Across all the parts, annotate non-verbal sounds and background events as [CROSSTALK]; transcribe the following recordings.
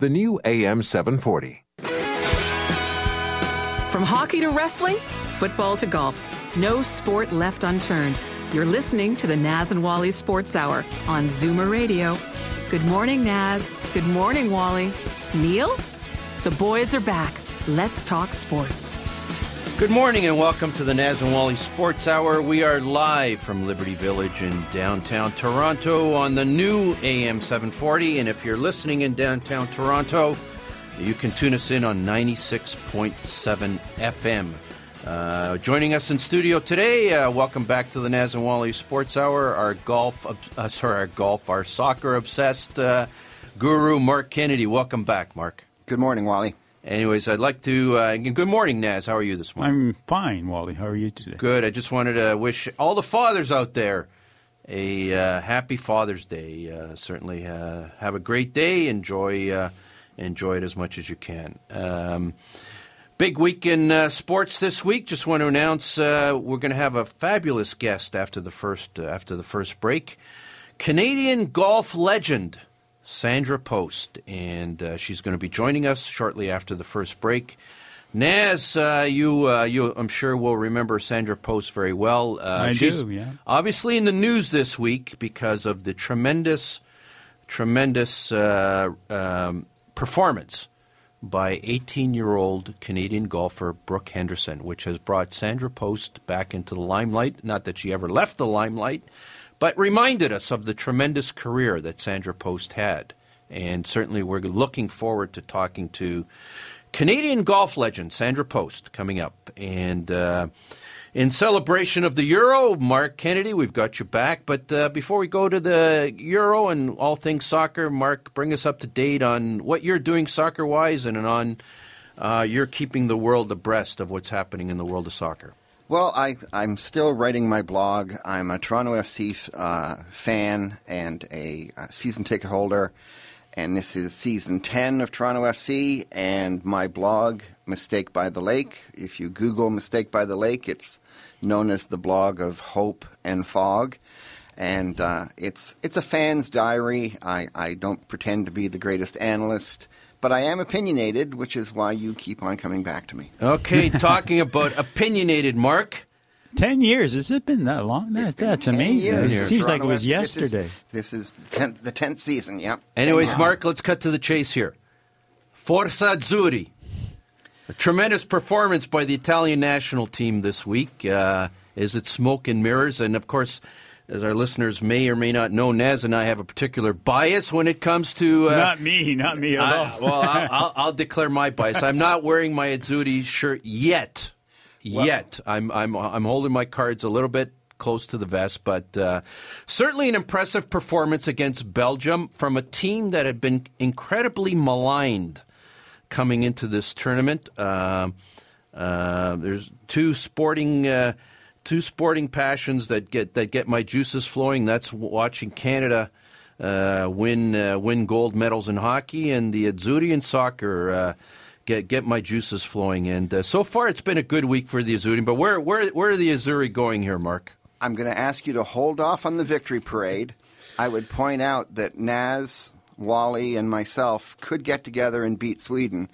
the new AM 740. From hockey to wrestling, football to golf, no sport left unturned. You're listening to the Naz and Wally Sports Hour on Zoomer Radio. Good morning, Naz. Good morning, Wally. Neil? The boys are back. Let's talk sports. Good morning and welcome to the Naz and Wally Sports Hour. We are live from Liberty Village in downtown Toronto on the new AM 740. And if you're listening in downtown Toronto, you can tune us in on 96.7 FM. Uh, joining us in studio today, uh, welcome back to the Naz and Wally Sports Hour. Our golf, uh, sorry, our golf, our soccer obsessed uh, guru, Mark Kennedy. Welcome back, Mark. Good morning, Wally. Anyways, I'd like to. Uh, good morning, Naz. How are you this morning? I'm fine, Wally. How are you today? Good. I just wanted to wish all the fathers out there a uh, happy Father's Day. Uh, certainly, uh, have a great day. Enjoy, uh, enjoy it as much as you can. Um, big week in uh, sports this week. Just want to announce we're going to have a fabulous guest after the first after the first break. Canadian golf legend. Sandra Post, and uh, she's going to be joining us shortly after the first break. Naz, uh, you, uh, you, I'm sure will remember Sandra Post very well. I she's do, yeah. Obviously in the news this week because of the tremendous, tremendous uh, um, performance by 18-year-old Canadian golfer Brooke Henderson, which has brought Sandra Post back into the limelight. Not that she ever left the limelight but reminded us of the tremendous career that Sandra Post had. And certainly we're looking forward to talking to Canadian golf legend Sandra Post coming up. And uh, in celebration of the Euro, Mark Kennedy, we've got you back. But uh, before we go to the Euro and all things soccer, Mark, bring us up to date on what you're doing soccer wise and on uh, you're keeping the world abreast of what's happening in the world of soccer. Well, I, I'm still writing my blog. I'm a Toronto FC uh, fan and a, a season ticket holder. And this is season 10 of Toronto FC and my blog, Mistake by the Lake. If you Google Mistake by the Lake, it's known as the blog of hope and fog. And uh, it's, it's a fan's diary. I, I don't pretend to be the greatest analyst but I am opinionated, which is why you keep on coming back to me. Okay, [LAUGHS] talking about opinionated, Mark. Ten years? Has it been that long? That, that's amazing. Years. It seems Toronto like it was FC, yesterday. This is, this is the tenth season. Yep. Anyways, Mark, let's cut to the chase here. Forza Azzurri. A tremendous performance by the Italian national team this week. Uh, is it smoke and mirrors? And of course, as our listeners may or may not know, Naz and I have a particular bias when it comes to. Uh, not me, not me at all. Well, I'll, I'll, I'll, declare my bias. I'm not wearing my Azzurri shirt yet. Well, yet, I'm I'm I'm holding my cards a little bit close to the vest, but uh, certainly an impressive performance against Belgium from a team that had been incredibly maligned coming into this tournament. Uh, uh, there's two sporting uh, two sporting passions that get that get my juices flowing. That's watching Canada uh, win uh, win gold medals in hockey and the Azzurri in soccer. Uh, get get my juices flowing, and uh, so far it's been a good week for the Azzurri. But where where where are the Azzurri going here, Mark? I'm going to ask you to hold off on the victory parade. I would point out that Naz, Wally, and myself could get together and beat Sweden.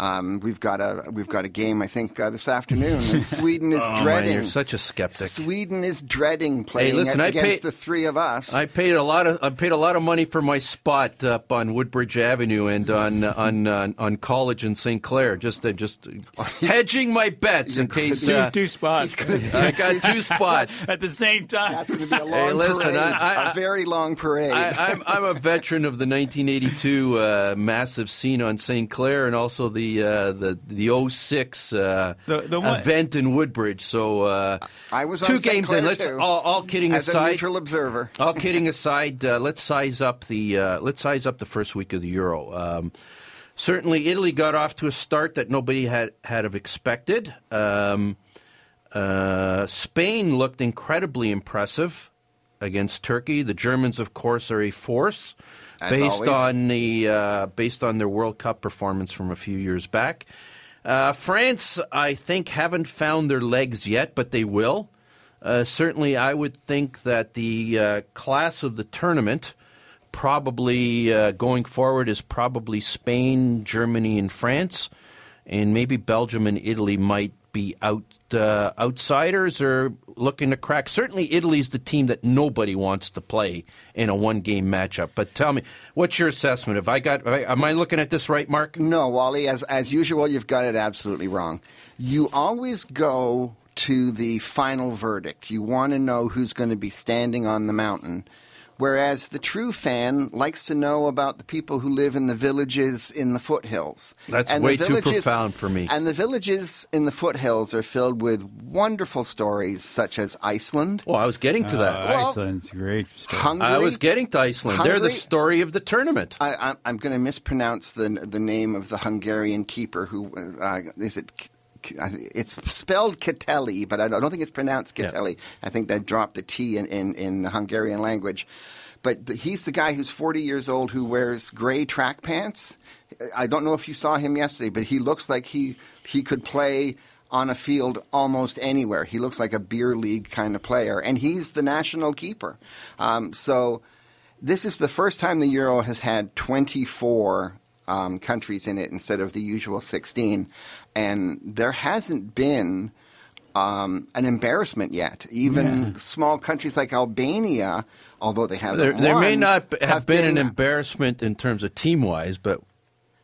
Um, we've got a we've got a game I think uh, this afternoon. [LAUGHS] And Sweden is oh, dreading. Man, you're such a skeptic. Sweden is dreading playing hey, listen, against I paid, the three of us. I paid a lot of I paid a lot of money for my spot up on Woodbridge Avenue and on [LAUGHS] on on, on College in St. Clair. Just uh, just [LAUGHS] hedging my bets in case two, uh, two spots. I got two spots at the same time. That's going to be a long hey, listen, parade. I, I, a very long parade. I, I'm I'm a veteran of the 1982 uh, massive scene on St. Clair and also the uh, the the 06 uh, the, the event in Woodbridge. So uh, I was two St. games Clair in. Let's all, all kidding as aside. a neutral observer. [LAUGHS] all kidding aside, uh, let's size up the uh, let's size up the first week of the Euro. Um, certainly Italy got off to a start that nobody had had have expected. Um, uh, Spain looked incredibly impressive against Turkey. The Germans, of course, are a force As based always. on the uh, based on their World Cup performance from a few years back. Uh, France, I think, haven't found their legs yet, but they will. Uh, certainly, I would think that the uh, class of the tournament, probably uh, going forward, is probably Spain, Germany, and France, and maybe Belgium and Italy might be out uh, outsiders are looking to crack. Certainly, Italy's the team that nobody wants to play in a one-game matchup. But tell me, what's your assessment? Have I got? Am I looking at this right, Mark? No, Wally, as as usual, you've got it absolutely wrong. You always go to the final verdict. You want to know who's going to be standing on the mountain. Whereas the true fan likes to know about the people who live in the villages in the foothills. That's And the way too villages- profound for me. And the villages in the foothills are filled with wonderful stories such as Iceland, Well, I was getting to that. Uh, Well, Iceland's great. Story. Hungary. I was getting to Iceland. They're the story of the tournament. I, I'm, I'm going to mispronounce the the name of the Hungarian keeper. Who uh, is it? K- K- I think It's spelled Kitelli, but I don't think it's pronounced Yeah. I think they dropped the T in, in, in the Hungarian language. But the, he's the guy who's 40 years old who wears gray track pants. I don't know if you saw him yesterday, but he looks like he he could play on a field almost anywhere. He looks like a beer league kind of player, and he's the national keeper. Um, so this is the first time the Euro has had 24 um, countries in it instead of the usual 16, and there hasn't been um, an embarrassment yet. Even small countries like Albania, although they have There, there may not b- have, been, an embarrassment in terms of team wise, but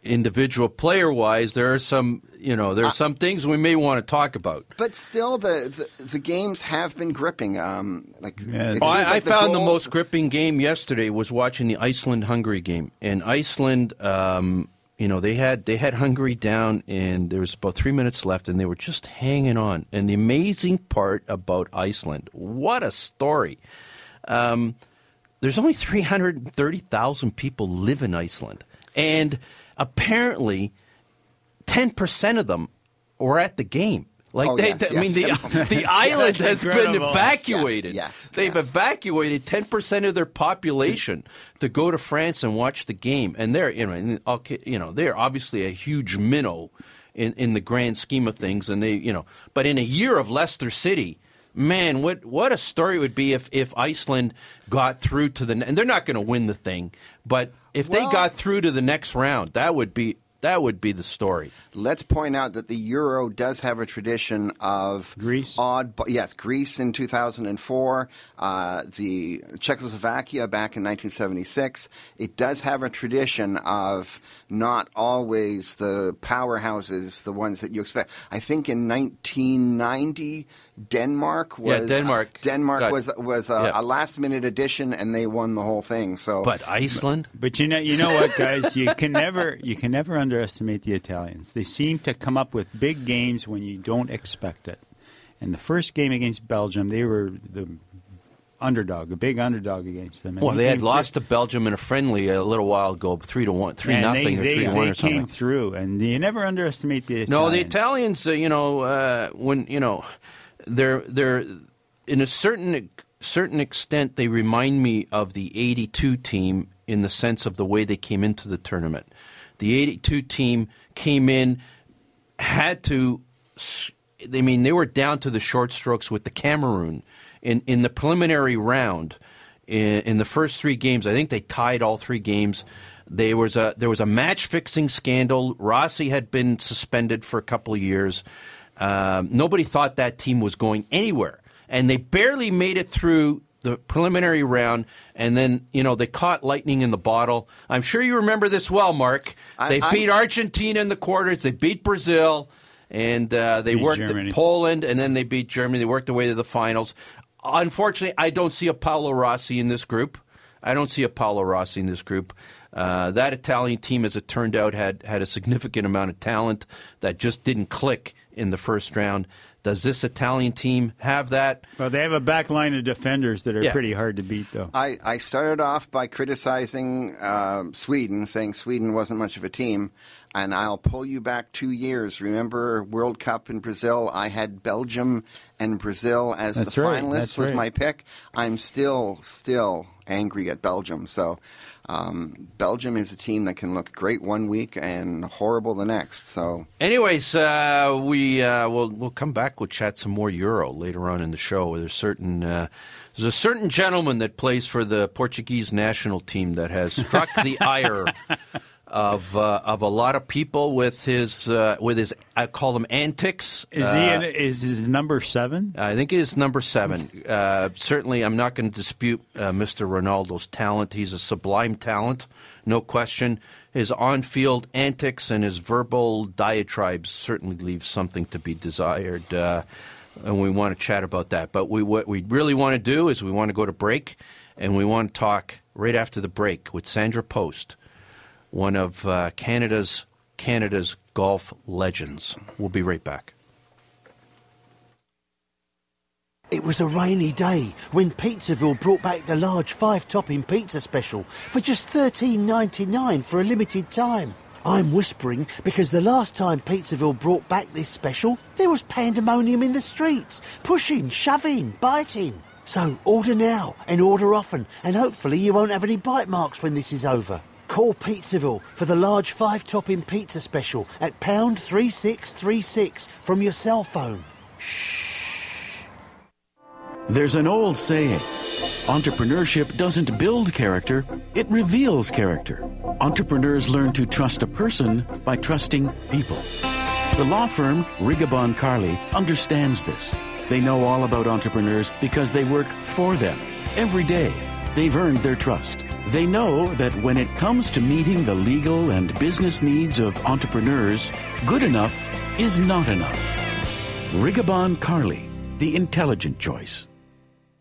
individual player wise, there are some you know there are some things we may want to talk about. But still, the, the the games have been gripping. Um, like Yeah, it's- Well, seems I, I the found the most gripping game yesterday was watching the Iceland Hungary game, and Iceland. Um, you know they had they had Hungary down, and there was about three minutes left, and they were just hanging on. And the amazing part about Iceland, what a story! Um, there's only 330,000 people live in Iceland, and apparently 10% of them were at the game. Like Oh, they, yes, I mean, the [LAUGHS] the [LAUGHS] island has That's been evacuated. Yes, yes, They've yes. evacuated 10% of their population to go to France and watch the game, and they're you know, okay, you know, they're obviously a huge minnow in in the grand scheme of things, and they you know, but in a year of Leicester City. Man, what what a story it would be if, if Iceland got through to the and they're not going to win the thing, but if they got through to the next round, that would be that would be the story. Let's point out that the Euro does have a tradition of Greece? Odd, yes, Greece in 2004, uh, the Czechoslovakia back in 1976. It does have a tradition of not always the powerhouses, the ones that you expect. I think in 1990, Denmark was Yeah, Denmark Denmark got- was was a, yeah. a last minute addition, and they won the whole thing. So, But Iceland, But you know, you know what, guys? You can never, you can never underestimate the Italians. They seem to come up with big games when you don't expect it. And the first game against Belgium, they were the underdog, a big underdog against them. And well, they had lost through- to Belgium in a friendly a little while ago, three to one, three and nothing, they, or they, three to they one or came through, and you never underestimate the Italians. No, the Italians, uh, you know, uh, when you know, they're they're in a certain certain extent they remind me of the '82 team in the sense of the way they came into the tournament. The '82 team came in, had to. I mean, they were down to the short strokes with the Cameroon in in the preliminary round. In, in the first three games, I think they tied all three games. There was a there was a match fixing scandal. Rossi had been suspended for a couple of years. Um, nobody thought that team was going anywhere, and they barely made it through the preliminary round. And then you know they caught lightning in the bottle. I'm sure you remember this well, Mark. They I- beat Argentina in the quarters. They beat Brazil, and uh, they worked Germany. Poland, and then they beat Germany. They worked their way to the finals. Unfortunately, I don't see a Paolo Rossi in this group. I don't see a Paolo Rossi in this group. Uh, that Italian team, as it turned out, had had a significant amount of talent that just didn't click in the first round. Does this Italian team have that? Well, they have a back line of defenders that are Yeah. pretty hard to beat, though. I, I started off by criticizing uh, Sweden, saying Sweden wasn't much of a team. and I'll pull you back two years. Remember World Cup in Brazil? I had Belgium and Brazil as That's the right, finalists that's was right. my pick. I'm still still angry at Belgium. So um, Belgium is a team that can look great one week and horrible the next. So Anyways, uh, we uh, will we'll come back. We'll chat some more Euro later on in the show. There's certain uh, there's a certain gentleman that plays for the Portuguese national team that has struck the ire of uh, of a lot of people with his uh, with his I call them antics. Is he? In, is his number seven? I think it is number seven. Uh, certainly, I'm not going to dispute uh, Mr. Ronaldo's talent. He's a sublime talent, no question. His on-field antics and his verbal diatribes certainly leave something to be desired, uh, and we want to chat about that. But we, what we really want to do is we want to go to break, and we want to talk right after the break with Sandra Post, one of uh, Canada's Canada's golf legends. We'll be right back. It was a rainy day when Pizzaville brought back the large five topping pizza special for just $13.99 for a limited time. I'm whispering because the last time Pizzaville brought back this special, there was pandemonium in the streets, pushing, shoving, biting. So order now and order often, and hopefully you won't have any bite marks when this is over. Call Pizzaville for the large five topping pizza special at pound 3636 from your cell phone. Shh. There's an old saying entrepreneurship doesn't build character, it reveals character. Entrepreneurs learn to trust a person by trusting people. The law firm Rigabon Carly understands this. They know all about entrepreneurs because they work for them every day. They've earned their trust. They know that when it comes to meeting the legal and business needs of entrepreneurs, good enough is not enough. Rigabon Carly, the intelligent choice.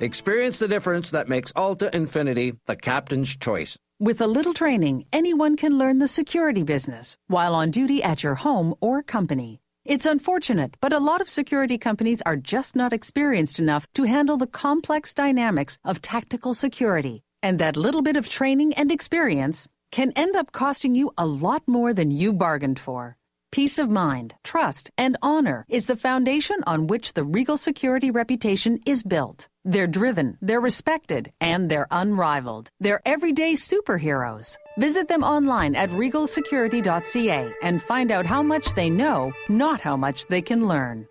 Experience the difference that makes Alta Infiniti the captain's choice. With a little training, anyone can learn the security business while on duty at your home or company. It's unfortunate, but a lot of security companies are just not experienced enough to handle the complex dynamics of tactical security. And that little bit of training and experience can end up costing you a lot more than you bargained for. Peace of mind, trust, and honor is the foundation on which the Regal Security reputation is built. They're driven, they're respected, and they're unrivaled. They're everyday superheroes. Visit them online at regalsecurity.ca and find out how much they know, not how much they can learn.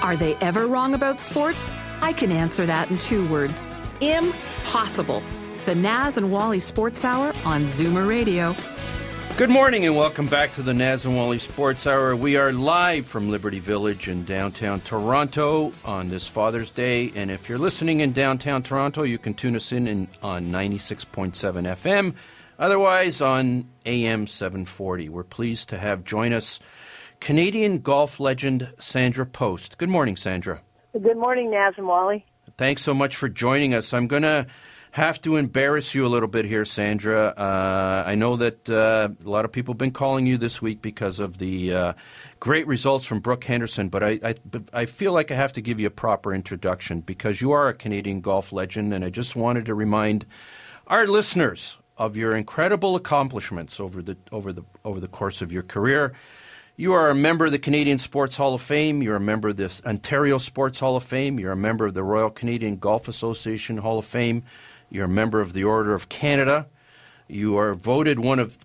Are they ever wrong about sports? I can answer that in two words impossible. The Naz and Wally Sports Hour on Zoomer Radio. Good morning and welcome back to the Naz and Wally Sports Hour. We are live from Liberty Village in downtown Toronto on this Father's Day. And if you're listening in downtown Toronto, you can tune us in, in on 96.7 FM, otherwise on AM 740. We're pleased to have join us Canadian golf legend Sandra Post. Good morning, Sandra. Good morning, Naz and Wally. Thanks so much for joining us. I'm going to have to embarrass you a little bit here, Sandra. Uh, I know that uh, a lot of people have been calling you this week because of the uh, great results from Brooke Henderson, but I, I, I feel like I have to give you a proper introduction because you are a Canadian golf legend, and I just wanted to remind our listeners of your incredible accomplishments over the over the over the course of your career. You are a member of the Canadian Sports Hall of Fame. You're a member of the Ontario Sports Hall of Fame. You're a member of the Royal Canadian Golf Association Hall of Fame. You're a member of the Order of Canada. You are voted one of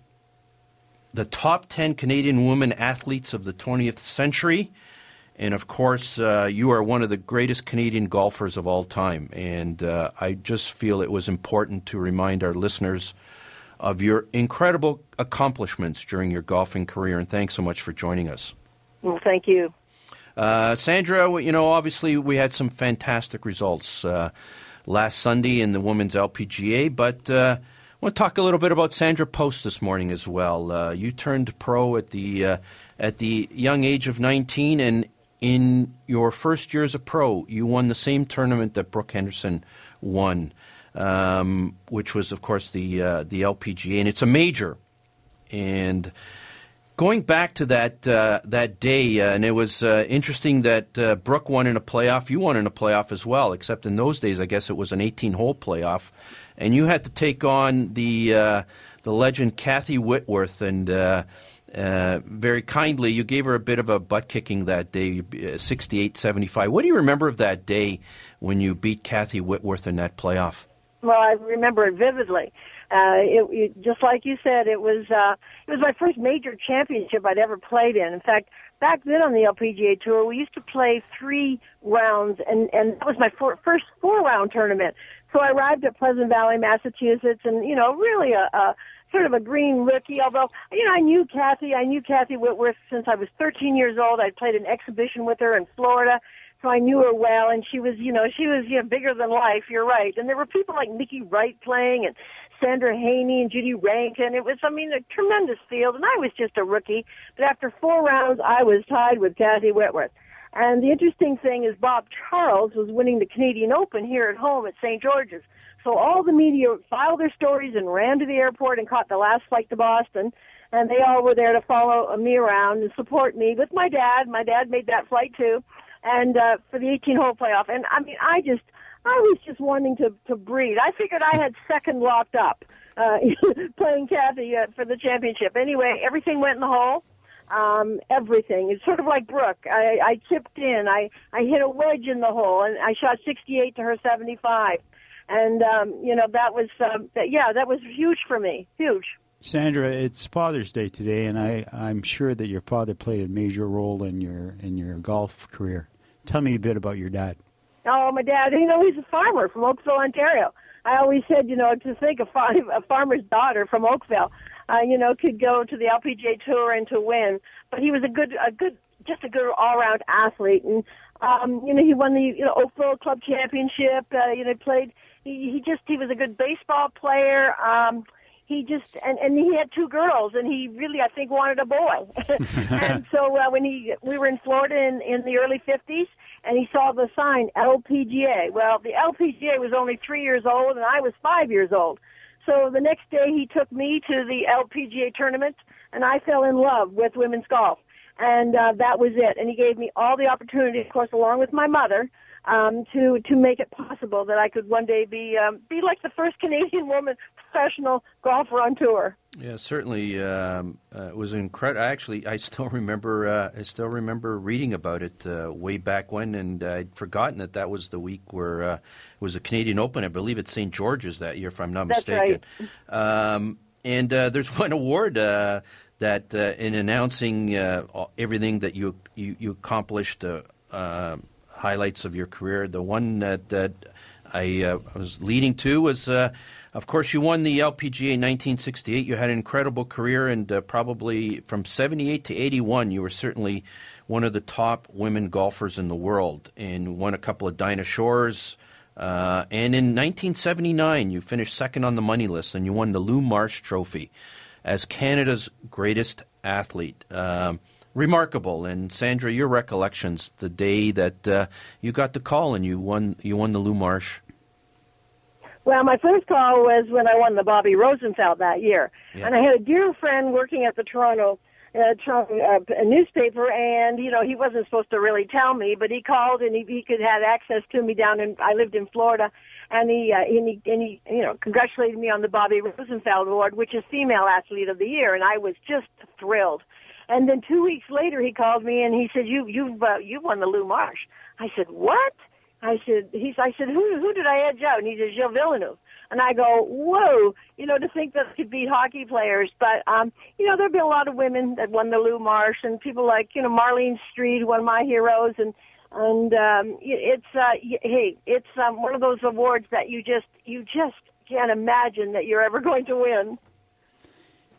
the top 10 Canadian women athletes of the 20th century. And of course, uh, you are one of the greatest Canadian golfers of all time. And uh, I just feel it was important to remind our listeners of your incredible accomplishments during your golfing career. And thanks so much for joining us. Well, thank you. Uh, Sandra, you know, obviously we had some fantastic results uh, last Sunday in the Women's LPGA, but uh, I want to talk a little bit about Sandra Post this morning as well. Uh, you turned pro at the uh, at the young age of 19, and in your first year as a pro, you won the same tournament that Brooke Henderson won, um, which was, of course, the uh, the LPGA, and it's a major, and Going back to that uh, that day, uh, and it was uh, interesting that uh, Brooke won in a playoff. You won in a playoff as well, except in those days, I guess it was an 18-hole playoff, and you had to take on the uh, the legend Kathy Whitworth, and uh, very kindly, you gave her a bit of a butt kicking that day, 68-75. What do you remember of that day when you beat Kathy Whitworth in that playoff? Well, I remember it vividly. Uh, it, it, just like you said, it was uh, it was my first major championship I'd ever played in. In fact, back then on the LPGA tour, we used to play three rounds, and and that was my four, first four round tournament. So I arrived at Pleasant Valley, Massachusetts, and you know, really a, a sort of a green rookie. Although you know, I knew Kathy, I knew Kathy Whitworth since I was 13 years old. I'd played an exhibition with her in Florida so I knew her well, and she was, you know, she was, you know, bigger than life. You're right, and there were people like Mickey Wright playing, and Sandra Haynie and Judy Rankin. It was, I mean, a tremendous field, and I was just a rookie. But after four rounds, I was tied with Kathy Whitworth. And the interesting thing is Bob Charles was winning the Canadian Open here at home at St. George's. So all the media filed their stories and ran to the airport and caught the last flight to Boston. And they all were there to follow me around and support me with my dad. My dad made that flight too. And uh, for the 18 hole playoff. And I mean, I just, I was just wanting to to breed. I figured I had second locked up uh, [LAUGHS] playing Kathy uh, for the championship. Anyway, everything went in the hole. Um, everything. It's sort of like Brooke. I, I chipped in. I I hit a wedge in the hole, and I shot 68 to her 75. And um, you know that was um, that, yeah, that was huge for me. Huge. Sandra, it's Father's Day today, and I, I'm sure that your father played a major role in your in your golf career. Tell me a bit about your dad. Oh, my dad, you know, he's a farmer from Oakville, Ontario. I always said, you know, to think a, farm, a farmer's daughter from Oakville, uh, you know, could go to the LPGA Tour and to win. But he was a good, a good, just a good all-around athlete, and um, you know, he won the you know Oakville Club Championship. Uh, you know, played. He, he just he was a good baseball player. Um, he just and and he had two girls and he really I think wanted a boy. [LAUGHS] [LAUGHS] and so uh, when he we were in Florida in in the early 50s and he saw the sign LPGA. Well, the LPGA was only 3 years old and I was 5 years old. So the next day he took me to the LPGA tournament and I fell in love with women's golf. And uh, that was it. And he gave me all the opportunity, of course, along with my mother, um, to to make it possible that I could one day be um, be like the first [LAUGHS] Canadian woman professional golfer on tour. Yeah, certainly um, uh, it was incredible. I actually, I [LAUGHS] still remember uh, I still remember reading about it uh, way back when, and I'd forgotten that that was the week where uh, it was a Canadian Open. I believe at St. George's that year, if I'm not That's mistaken. Right. Um, and uh, there's [LAUGHS] one award uh, that in announcing everything that you you, you accomplished highlights of your career. The one that, that I uh, was leading to was, uh, of course, you won the LPGA in 1968. You had an incredible career, and uh, probably from 78 to 81, you were certainly one of the top women golfers in the world, and won a couple of Dinah Shores. Uh, and in 1979, you finished second on the money list, and you won the Lou Marsh Trophy as Canada's greatest athlete. Um, remarkable. And Sandra, your recollections the day that uh, you got the call and you won you won the Lou Marsh. Well, my first call was when I won the Bobbie Rosenfeld that year, Yeah. and I had a dear friend working at the Toronto. Uh, Toronto uh, newspaper, and you know he wasn't supposed to really tell me, but he called and he, he could have access to me down in. I lived in Florida, and he uh, and he and he you know congratulated me on the Bobbie Rosenfeld Award, which is Female Athlete of the Year, and I was just thrilled. And then two weeks later, he called me and he said, "You you've uh, you won the Lou Marsh." I said, "What?" I said, "He's." I said, "Who who did I edge out?" And he said, "Gilles Villeneuve." And I go, "Whoa!" You know, to think that I could beat hockey players, but um, you know, there've been a lot of women that won the Lou Marsh, and people like you know Marlene Streit, one of my heroes, and and um, it's uh, hey, it's um, one of those awards that you just you just can't imagine that you're ever [LAUGHS] going to win.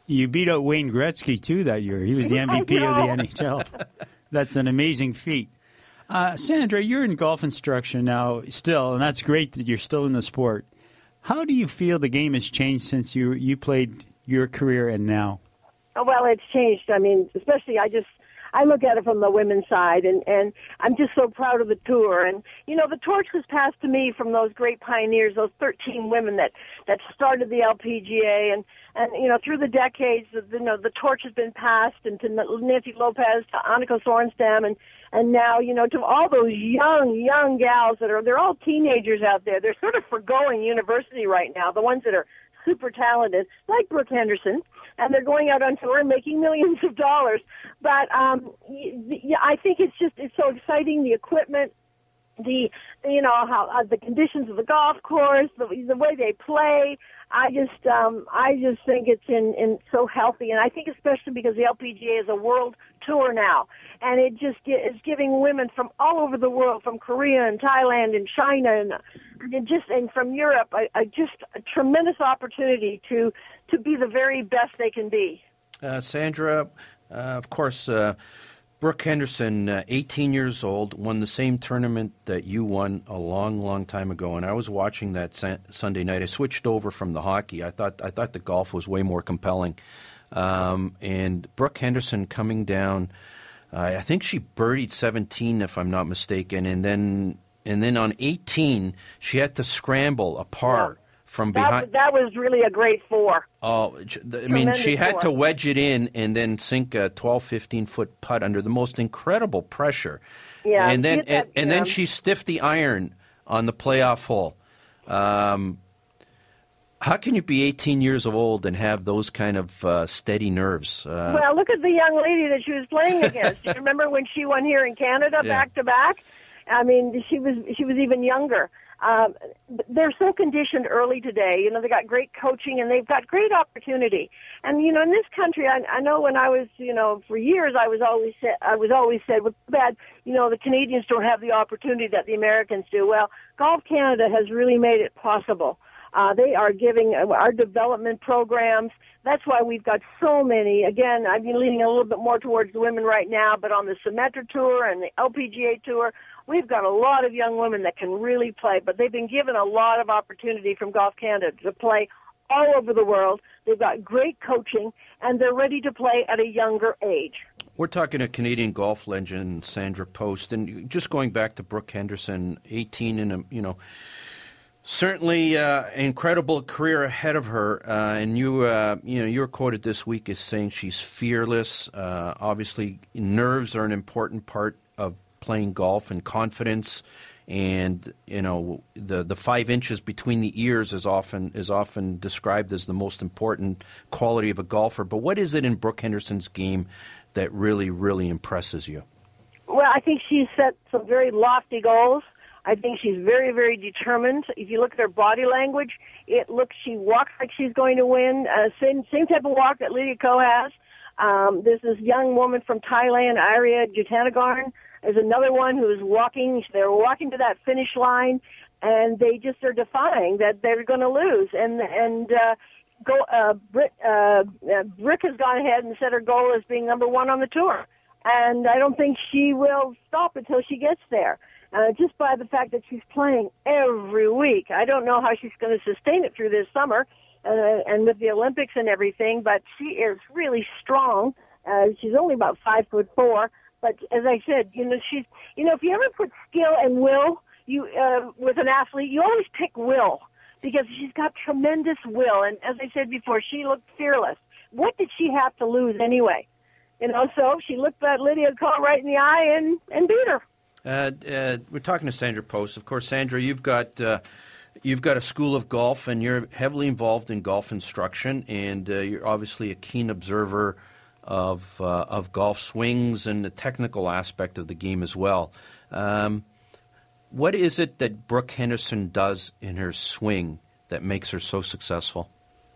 You beat out Wayne Gretzky too that year. He was the [LAUGHS] MVP of the. NHL. That's an amazing feat. Uh, Sandra, you're in golf instruction now still, and that's great that you're still in the sport. How do you feel the game has changed since you you played your career and now? Oh, Well, it's changed. I mean, especially I just I look at it from the women's side, and and I'm just so proud of the tour. And you know, the torch was passed to me from those great pioneers, those 13 women that that started the LPGA, and and you know, through the decades, you know, the torch has been passed, and to Nancy Lopez, to Annika Sorenstam, and and now you know to all those young young gals that are they're all teenagers out there. They're sort of forgoing university right now. The ones that are super talented, like Brooke Henderson, and they're going out on tour and making millions of dollars. But um, y- y- I think it's just it's so exciting. The equipment, the you know how uh, the conditions of the golf course, the the way they play. I just um I just think it's in in so healthy, and I think especially because the LPGA is a world tour now, and it just is giving women from all over the world, from Korea and Thailand and China and, and just and from Europe, a, a just a tremendous opportunity to to be the very best they can be. Uh, Sandra, uh, of course, uh, Brooke Henderson, uh, 18 years old, won the same tournament that you won a long, long time ago. And I was watching that san- Sunday night. I switched over from the hockey. I thought I thought the golf was way more compelling. Um, and Brooke Henderson coming down, uh, I think she birdied 17, if I'm not mistaken, and then and then on 18 she had to scramble a par from That, behind. that was really a great four. Oh, I mean, she Tremendous had to wedge it in and then sink a 12, 15 foot putt under the most incredible pressure. Yeah, and then and, and then she stiffed the iron on the playoff hole. Um, how can you be 18 years old and have those kind of uh, steady nerves? Uh, Well, look at the young lady that she was playing against. Do [LAUGHS] you remember when she won here in Canada back to back? I mean, she was she was even younger. Um, they're so conditioned early today. You know, they got great coaching and they've got great opportunity. And you know, in this country, I, I know when I was, you know, for years, I was always said, I was always said, well, bad, you know, the Canadians don't have the opportunity that the Americans do. Well, Golf Canada has really made it possible. Uh, they are giving uh, our development programs. That's why we've got so many. Again, I've been leaning a little bit more towards the women right now, but on the Symetra Tour and the LPGA Tour, we've got a lot of young women that can really play, but they've been given a lot of opportunity from Golf Canada to play all over the world. They've got great coaching, and they're ready to play at a younger age. We're talking to Canadian golf legend Sandra Post, and just going back to Brooke Henderson, 18, and you know, certainly uh, incredible career ahead of her. Uh, and you, uh, you know, you're quoted this week as saying she's fearless. Uh, obviously, nerves are an important part of playing golf, and confidence. And you know the the five inches between the ears is often is often described as the most important quality of a golfer. But what is it in Brooke Henderson's game that really really impresses you? Well, I think she's set some very lofty goals. I think she's very, very determined. If you look at her body language, it looks she walks like she's going to win. Uh, same same type of walk that Lydia Ko has. Um, there's this young woman from Thailand, Ariya Jutanugarn. There's another one who's walking. They're walking to that finish line, and they just are defying that they're going to lose. And and uh, go. Uh, Brit, uh, uh, Brick has gone ahead and set her goal as being number one on the tour and I don't think she will stop until she gets there. Uh, just by the fact that she's playing every week, I don't know how she's going to sustain it through this summer, uh, and with the Olympics and everything. But she is really strong. Uh, she's only about five foot four, but as I said, you know, she's you know, if you ever put skill and will, you uh, with an athlete, you always pick will because she's got tremendous will. And as I said before, she looked fearless. What did she have to lose anyway? You know, so she looked at Lydia Ko right in the eye and, and beat her. Uh, uh, we're talking to Sandra Post. Of course, Sandra, you've got uh, you've got a school of golf, and you're heavily involved in golf instruction, and uh, you're obviously a keen observer of uh, of golf swings and the technical aspect of the game as well. Um, what is it that Brooke Henderson does in her swing that makes her so successful?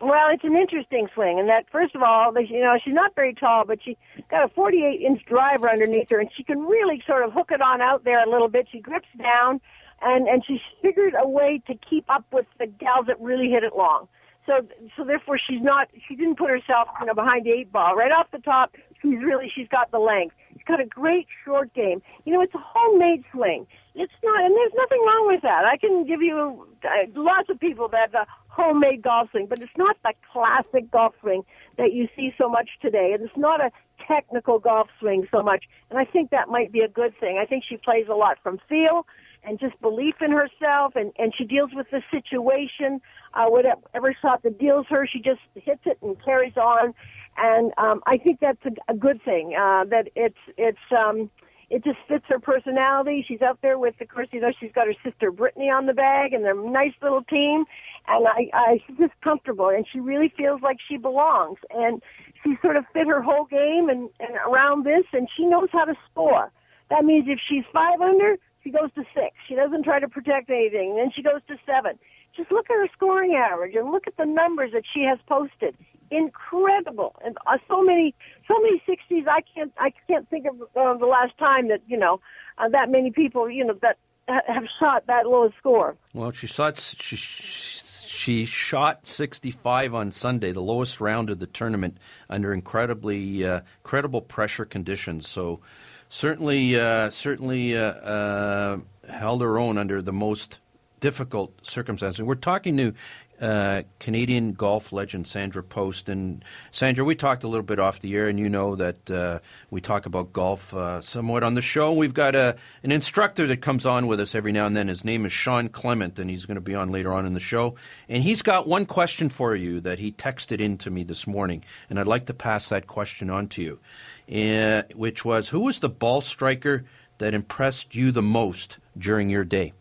Well, it's an interesting swing, and that first of all, you know, she's not very tall, but she got a 48 inch driver underneath her, and she can really sort of hook it on out there a little bit. She grips down, and and she's figured a way to keep up with the gals that really hit it long. So so therefore, she's not she didn't put herself you know behind the eight ball right off the top. She's really she's got the length. She's got a great short game. You know, it's a homemade swing. It's not, and there's nothing wrong with that. I can give you uh, lots of people that a homemade golf swing, but it's not the classic golf swing that you see so much today. And it's not a technical golf swing so much. And I think that might be a good thing. I think she plays a lot from feel and just belief in herself, and and she deals with the situation. Uh, whatever shot that deals her, she just hits it and carries on. And um, I think that's a, a good thing. Uh, that it's it's um, it just fits her personality. She's out there with, of course, you know, she's got her sister Brittany on the bag, and they're a nice little team. And I, I, she's just comfortable, and she really feels like she belongs. And she sort of fit her whole game and, and around this, and she knows how to score. That means if she's five under, she goes to six. She doesn't try to protect anything. Then she goes to seven. Just look at her scoring average and look at the numbers that she has posted. Incredible, and uh, so many, so many sixties. I can't, I can't think of uh, the last time that you know uh, that many people, you know, that have shot that low a score. Well, she shot she, she shot 65 on Sunday, the lowest round of the tournament, under incredibly uh, credible pressure conditions. So certainly, uh, certainly uh, uh, held her own under the most difficult circumstances. We're talking to uh, Canadian golf legend Sandra Post. And Sandra, we talked a little bit off the air, and you know that uh, we talk about golf uh, somewhat on the show. We've got a, an instructor that comes on with us every now and then. His name is Shawn Clement, and he's going to be on later on in the show. And he's got one question for you that he texted in to me this morning, and I'd like to pass that question on to you, uh, which was Who was the ball striker that impressed you the most during your day?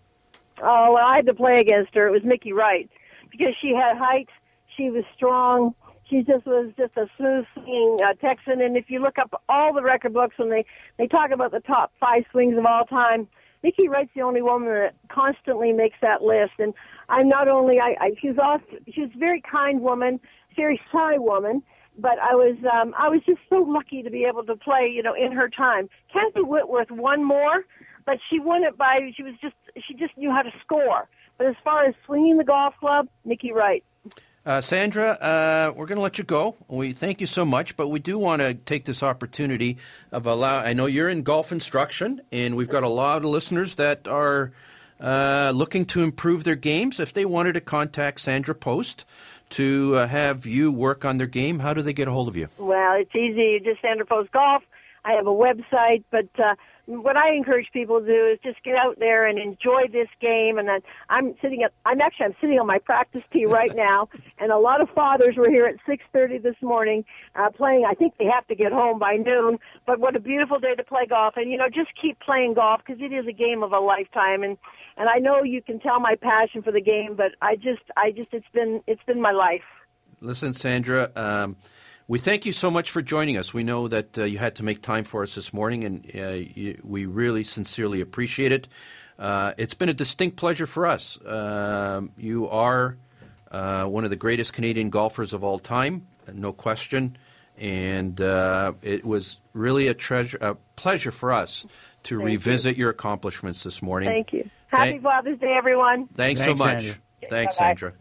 Oh, well, I had to play against her. It was Mickey Wright because she had height, she was strong. She just was just a smooth swinging uh, Texan. And if you look up all the record books when they they talk about the top five swings of all time, Mickey Wright's the only woman that constantly makes that list. And I'm not only I, I she's also she's a very kind woman, very shy woman. But I was um, I was just so lucky to be able to play, you know, in her time. Kathy Whitworth won more, but she won it by she was just she just knew how to score. But as far as swinging the golf club, Mickey Wright. Uh, Sandra, uh, we're going to let you go. We thank you so much, but we do want to take this opportunity of allow. I know you're in golf instruction, and we've got a lot of listeners that are uh, looking to improve their games. If they wanted to contact Sandra Post to uh, have you work on their game, how do they get a hold of you? Well, it's easy. Just Sandra Post Golf. I have a website, but uh, what I encourage people to do is just get out there and enjoy this game. And then I'm sitting at, I'm actually, I'm sitting on my practice tee right now. [LAUGHS] And a lot of fathers were here at 6.30 this morning, uh, playing. I think they have to get home by noon. But what a beautiful day to play golf. And, you know, just keep playing golf because it is a game of a lifetime. And, and I know you can tell my passion for the game, but I just, I just, it's been, it's been my life. Listen, Sandra, um, we thank you so much for joining us. We know that uh, you had to make time for us this morning, and uh, you, we really sincerely appreciate it. Uh, it's been a distinct pleasure for us. Um, you are uh, one of the greatest Canadian golfers of all time, no question. And uh, it was really a treasure, a pleasure for us to Thank revisit you. your accomplishments this morning. Thank you. Happy Thank- Father's Day, everyone. Thanks, Thanks, so much. Sandra. Thanks, Bye-bye. Sandra.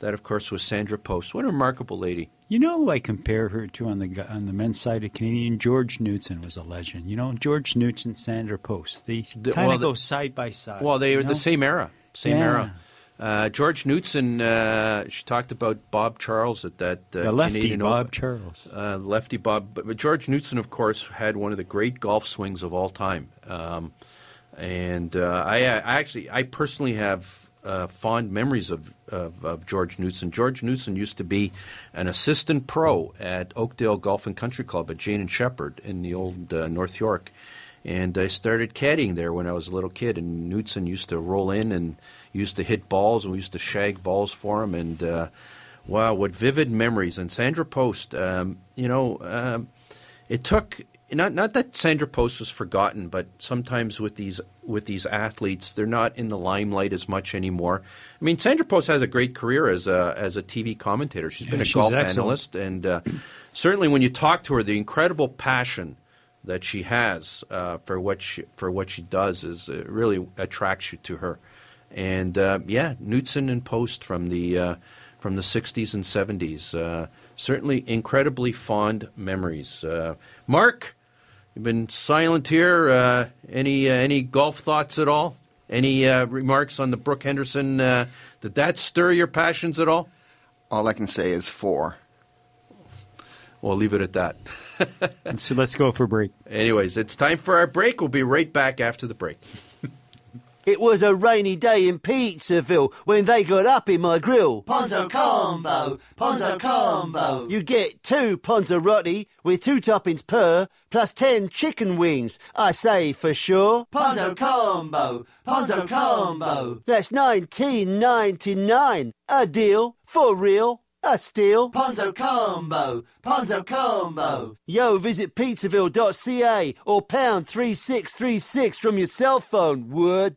That, of course, was Sandra Post. What a remarkable lady. You know who I compare her to on the on the men's side of Canadian? George Knudson was a legend. You know, George Knudson, Sandra Post. They The- kind of well, go side by side. Well, they you were know? the same era. Same Yeah. era. Uh, George Knudson, uh, she talked about Bob Charles at that uh, The lefty Canadian Bob Open. Charles. Uh, lefty Bob. But, George Knudson, of course, had one of the great golf swings of all time. Um, and uh, I, I actually, I personally have uh, fond memories of, of, of George Knudson. George Knudson used to be an assistant pro at Oakdale Golf and Country Club at Jane and Sheppard in the old uh, North York. And I started caddying there when I was a little kid, and Knudson used to roll in and used to hit balls, and we used to shag balls for him. And uh, wow, what vivid memories! And Sandra Post, um, you know, um, it took not not that Sandra Post was forgotten, but sometimes with these with these athletes, they're not in the limelight as much anymore. I mean, Sandra Post has a great career as a as a TV commentator. She's been a she's golf excellent. analyst, and uh, certainly when you talk to her, the incredible passion that she has uh, for what she for what she does is uh, really attracts you to her. And uh, yeah, Knudson and Post from the uh, from the '60s and '70s. Uh, certainly, incredibly fond memories. Uh, Mark, you've been silent here. Uh, any uh, any golf thoughts at all? Any uh, remarks on the Brooke Henderson? Uh, did that stir your passions at all? All I can say is four. We'll leave it at that. [LAUGHS] so let's go for a break. Anyways, it's time for our break. We'll be right back after the break. It was a rainy day in Pizzaville when they got up in my grill. Ponzo combo, Ponzo combo. You get two Ponzarotti with two toppings per, plus ten chicken wings. I say for sure. Ponzo combo, Ponzo combo. That's nineteen ninety nine. A deal for real. A steal. Ponzo combo, Ponzo combo. Yo, visit pizzaville.ca or pound 3636 from your cell phone, would.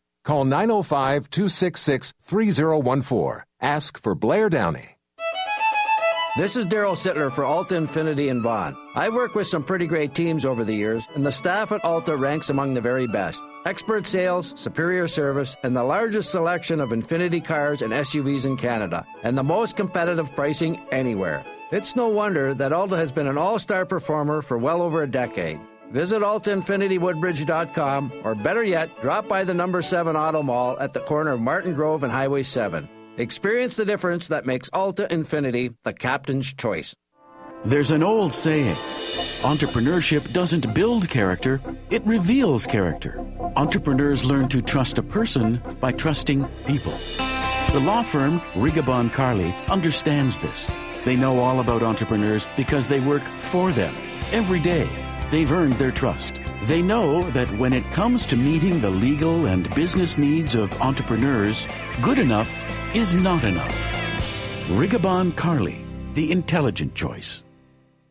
Call 905 266 3014. Ask for Blair Downey. This is Darryl Sittler for Alta Infiniti and Vaughan. I've worked with some pretty great teams over the years, and the staff at Alta ranks among the very best. Expert sales, superior service, and the largest selection of Infiniti cars and SUVs in Canada, and the most competitive pricing anywhere. It's no wonder that Alta has been an all star performer for well over a decade. Visit AltaInfinitiWoodbridge.com, or better yet, drop by the number 7 Auto Mall at the corner of Martin Grove and Highway 7. Experience the difference that makes Alta Infiniti the captain's choice. There's an old saying entrepreneurship doesn't build character, it reveals character. Entrepreneurs learn to trust a person by trusting people. The law firm Rigabon Carly understands this. They know all about entrepreneurs because they work for them every day. They've earned their trust. They know that when it comes to meeting the legal and business needs of entrepreneurs, good enough is not enough. Rigabon Carly, the intelligent choice.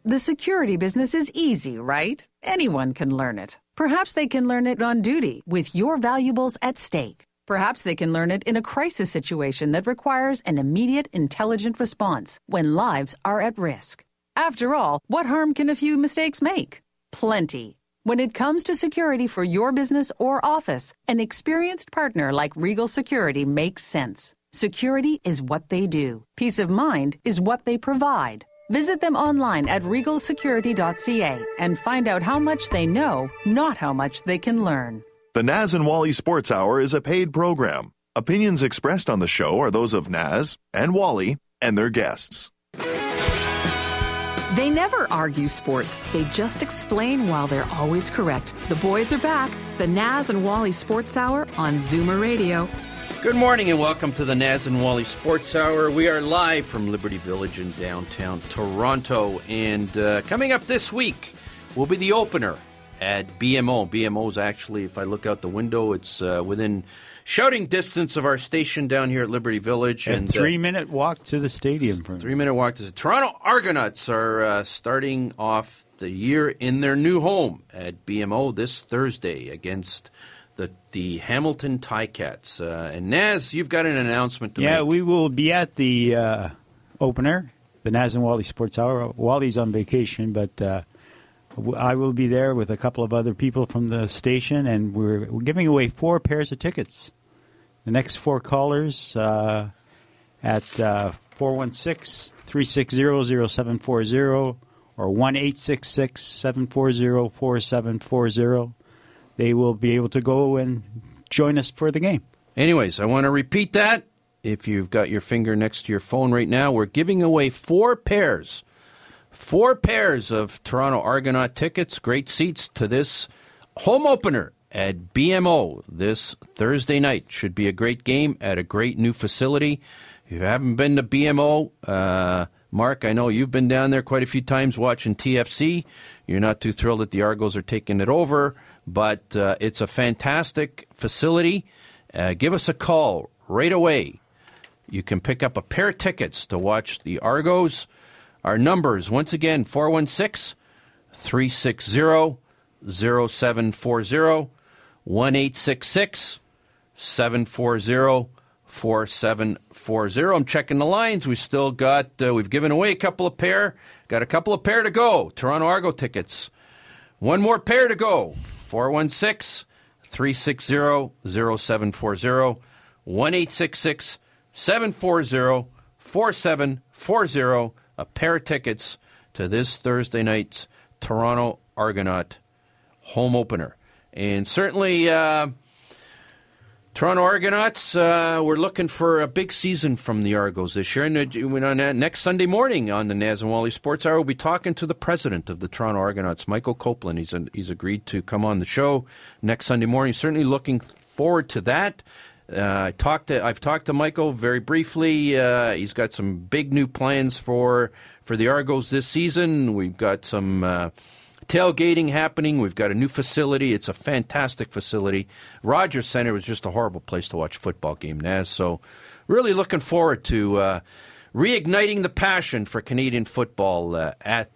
The security business is easy, right? Anyone can learn it. Perhaps they can learn it on duty with your valuables at stake. Perhaps they can learn it in a crisis situation that requires an immediate, intelligent response when lives are at risk. After all, what harm can a few mistakes make? Plenty. When it comes to security for your business or office, an experienced partner like Regal Security makes sense. Security is what they do. Peace of mind is what they provide. Visit them online at regalsecurity.ca and find out how much they know, not how much they can learn. The Naz and Wally Sports Hour is a paid program. Opinions expressed on the show are those of Naz and Wally and their guests. They never argue sports. They just explain while they're always correct. The boys are back. The Naz and Wally Sports Hour on Zoomer Radio. Good morning and welcome to the Naz and Wally Sports Hour. We are live from Liberty Village in downtown Toronto. And uh, coming up this week will be the opener at BMO. BMO is actually, if I look out the window, it's uh, within shouting distance of our station down here at Liberty Village. A and uh, three minute walk to the stadium. Three minute walk to the Toronto Argonauts are uh, starting off the year in their new home at BMO this Thursday against the the Hamilton Ticats. Uh, and Naz, you've got an announcement to yeah, make. we will be at the uh, opener, the Naz and Wally Sports Hour. Wally's on vacation, but uh, I will be there with a couple of other people from the station, and we're, we're giving away four pairs of tickets. The next four callers uh, at uh, 416 360 0740 or 1 866 740 4740. They will be able to go and join us for the game. Anyways, I want to repeat that. If you've got your finger next to your phone right now, we're giving away four pairs, four pairs of Toronto Argonaut tickets, great seats to this home opener at BMO this Thursday night. Should be a great game at a great new facility. If you haven't been to BMO, uh, Mark, I know you've been down there quite a few times watching TFC. You're not too thrilled that the Argos are taking it over, but uh, it's a fantastic facility. Uh, give us a call right away. You can pick up a pair of tickets to watch the Argos. Our numbers, once again, 416 360 0740 1 740 4740. I'm checking the lines. We still got, uh, we've given away a couple of pair. Got a couple of pair to go. Toronto Argo tickets. One more pair to go. 416 360 0740 1 740 4740. A pair of tickets to this Thursday night's Toronto Argonaut home opener. And certainly, uh, Toronto Argonauts, uh, we're looking for a big season from the Argos this year. And uh, uh, next Sunday morning on the Naz and Wally Sports Hour, we'll be talking to the president of the Toronto Argonauts, Michael Copeland. He's, he's agreed to come on the show next Sunday morning. Certainly looking forward to that. Uh, I talked to I've talked to Michael very briefly. Uh, he's got some big new plans for for the Argos this season. We've got some uh, tailgating happening. We've got a new facility. It's a fantastic facility. Rogers Center was just a horrible place to watch a football game, Naz. So, really looking forward to uh, reigniting the passion for Canadian football uh, at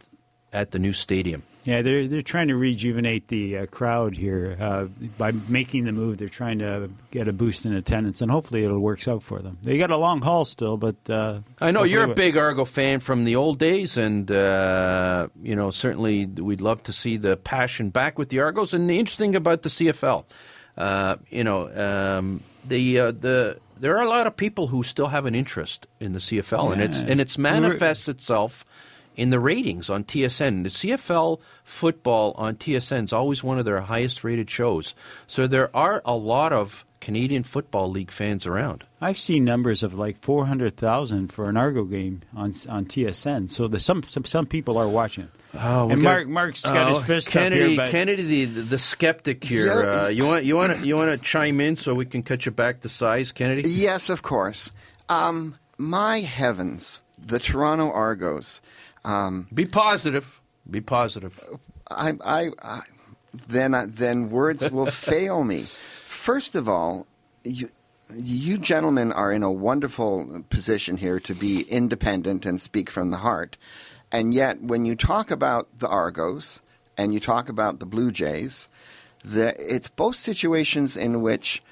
at the new stadium. Yeah, they're they're trying to rejuvenate the uh, crowd here uh, by making the move. They're trying to get a boost in attendance, and hopefully it'll work out for them. They got a long haul still, but uh, I know you're a big Argo fan from the old days, and uh, you know certainly we'd love to see the passion back with the Argos. And the interesting about the CFL, uh, you know, um, the uh, the there are a lot of people who still have an interest in the CFL, and it's and it's manifests itself in the ratings on TSN. The CFL football on TSN is always one of their highest rated shows. So there are a lot of Canadian Football League fans around. I've seen numbers of like four hundred thousand for an Argo game on on TSN. So the, some, some some people are watching. Oh, and got- Mark Mark's got his Oh, fist Kennedy, up here. But Kennedy, the, the the skeptic here. Yeah. Uh, you want you want to you want to chime in so we can cut you back to size, Kennedy? Yes, of course. Um, my heavens, the Toronto Argos. Um, Be positive. Be positive. I, I, I then I- then words will [LAUGHS] fail me. First of all, you you gentlemen are in a wonderful position here to be independent and speak from the heart. And yet, when you talk about the Argos and you talk about the Blue Jays, the, it's both situations in which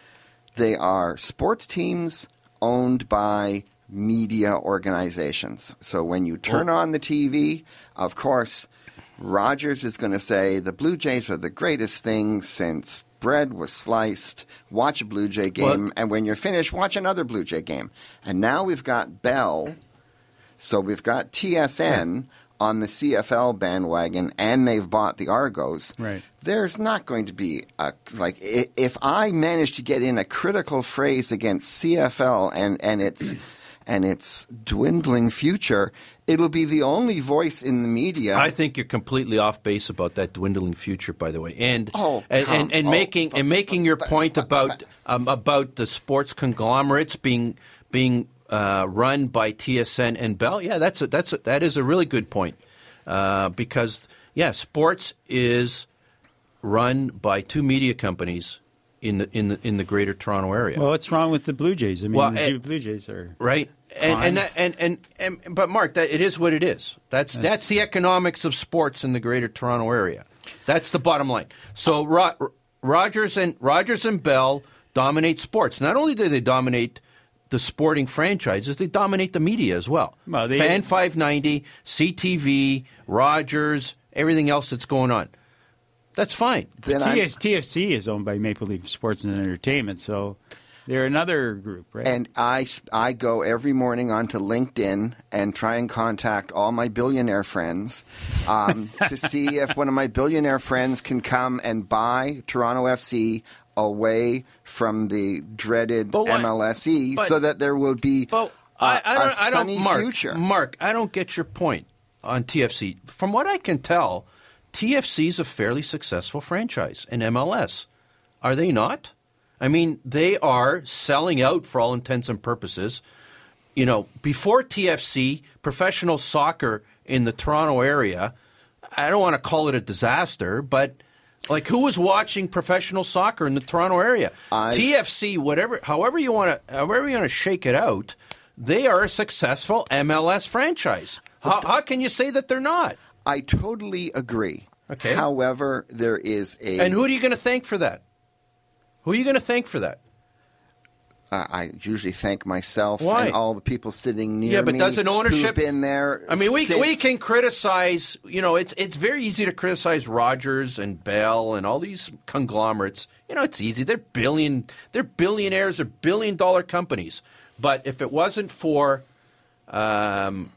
they are sports teams owned by media organizations. So when you turn oh. on the TV, of course, Rogers is going to say the Blue Jays are the greatest thing since bread was sliced. Watch a Blue Jay game, Well- and when you're finished, watch another Blue Jay game. And now we've got Bell, so we've got TSN on the CFL bandwagon, and they've bought the Argos. Right. There's not going to be a like if I manage to get in a critical phrase against CFL and and its and its dwindling future, it'll be the only voice in the media. I think you're completely off base about that dwindling future, by the way, and Oh, and, and, and oh, making but- and making your but- point but- about um, about the sports conglomerates being being uh, run by TSN and Bell. Yeah, that's a, that's a, that is a really good point uh, because yeah, sports is run by two media companies in the in the in the Greater Toronto area. Well, what's wrong with the Blue Jays? I mean, Well, the eh, Blue Jays are right? And and, that, and and and but Mark that it is what it is. That's that's, That's- the economics of sports in the greater Toronto area. That's the bottom line. So Ro- Rogers and Rogers and Bell dominate sports. Not only do they dominate the sporting franchises they dominate the media as well, Well, they- Fan 590 CTV Rogers everything else that's going on that's fine Then I'm- TS, TFC is owned by Maple Leaf Sports and Entertainment, so they're another group, right? And I, I go every morning onto LinkedIn and try and contact all my billionaire friends um, [LAUGHS] to see if one of my billionaire friends can come and buy Toronto FC away from the dreaded But why- MLSE but- E so that there will be But a, I, I a don't, I sunny don't, Mark, future. Mark, I don't get your point on TFC. From what I can tell, TFC is a fairly successful franchise in MLS. Are they not? I mean, they are selling out for all intents and purposes. You know, before TFC, professional soccer in the Toronto area, I don't want to call it a disaster, but like who was watching professional soccer in the Toronto area? I've- TFC, whatever, however you want to, however you want to shake it out, they are a successful MLS franchise. How, how can you say that they're not? I totally agree. Okay. However, there is a And who are you going to thank for that? Who are you going to thank for that? Uh, I usually thank myself Why? and all the people sitting near me. Yeah, but me doesn't ownership been there? I mean, we since- we can criticize. You know, it's it's very easy to criticize Rogers and Bell and all these conglomerates. You know, it's easy. They're billion. They're billionaires. They're billion dollar companies. But if it wasn't for, um,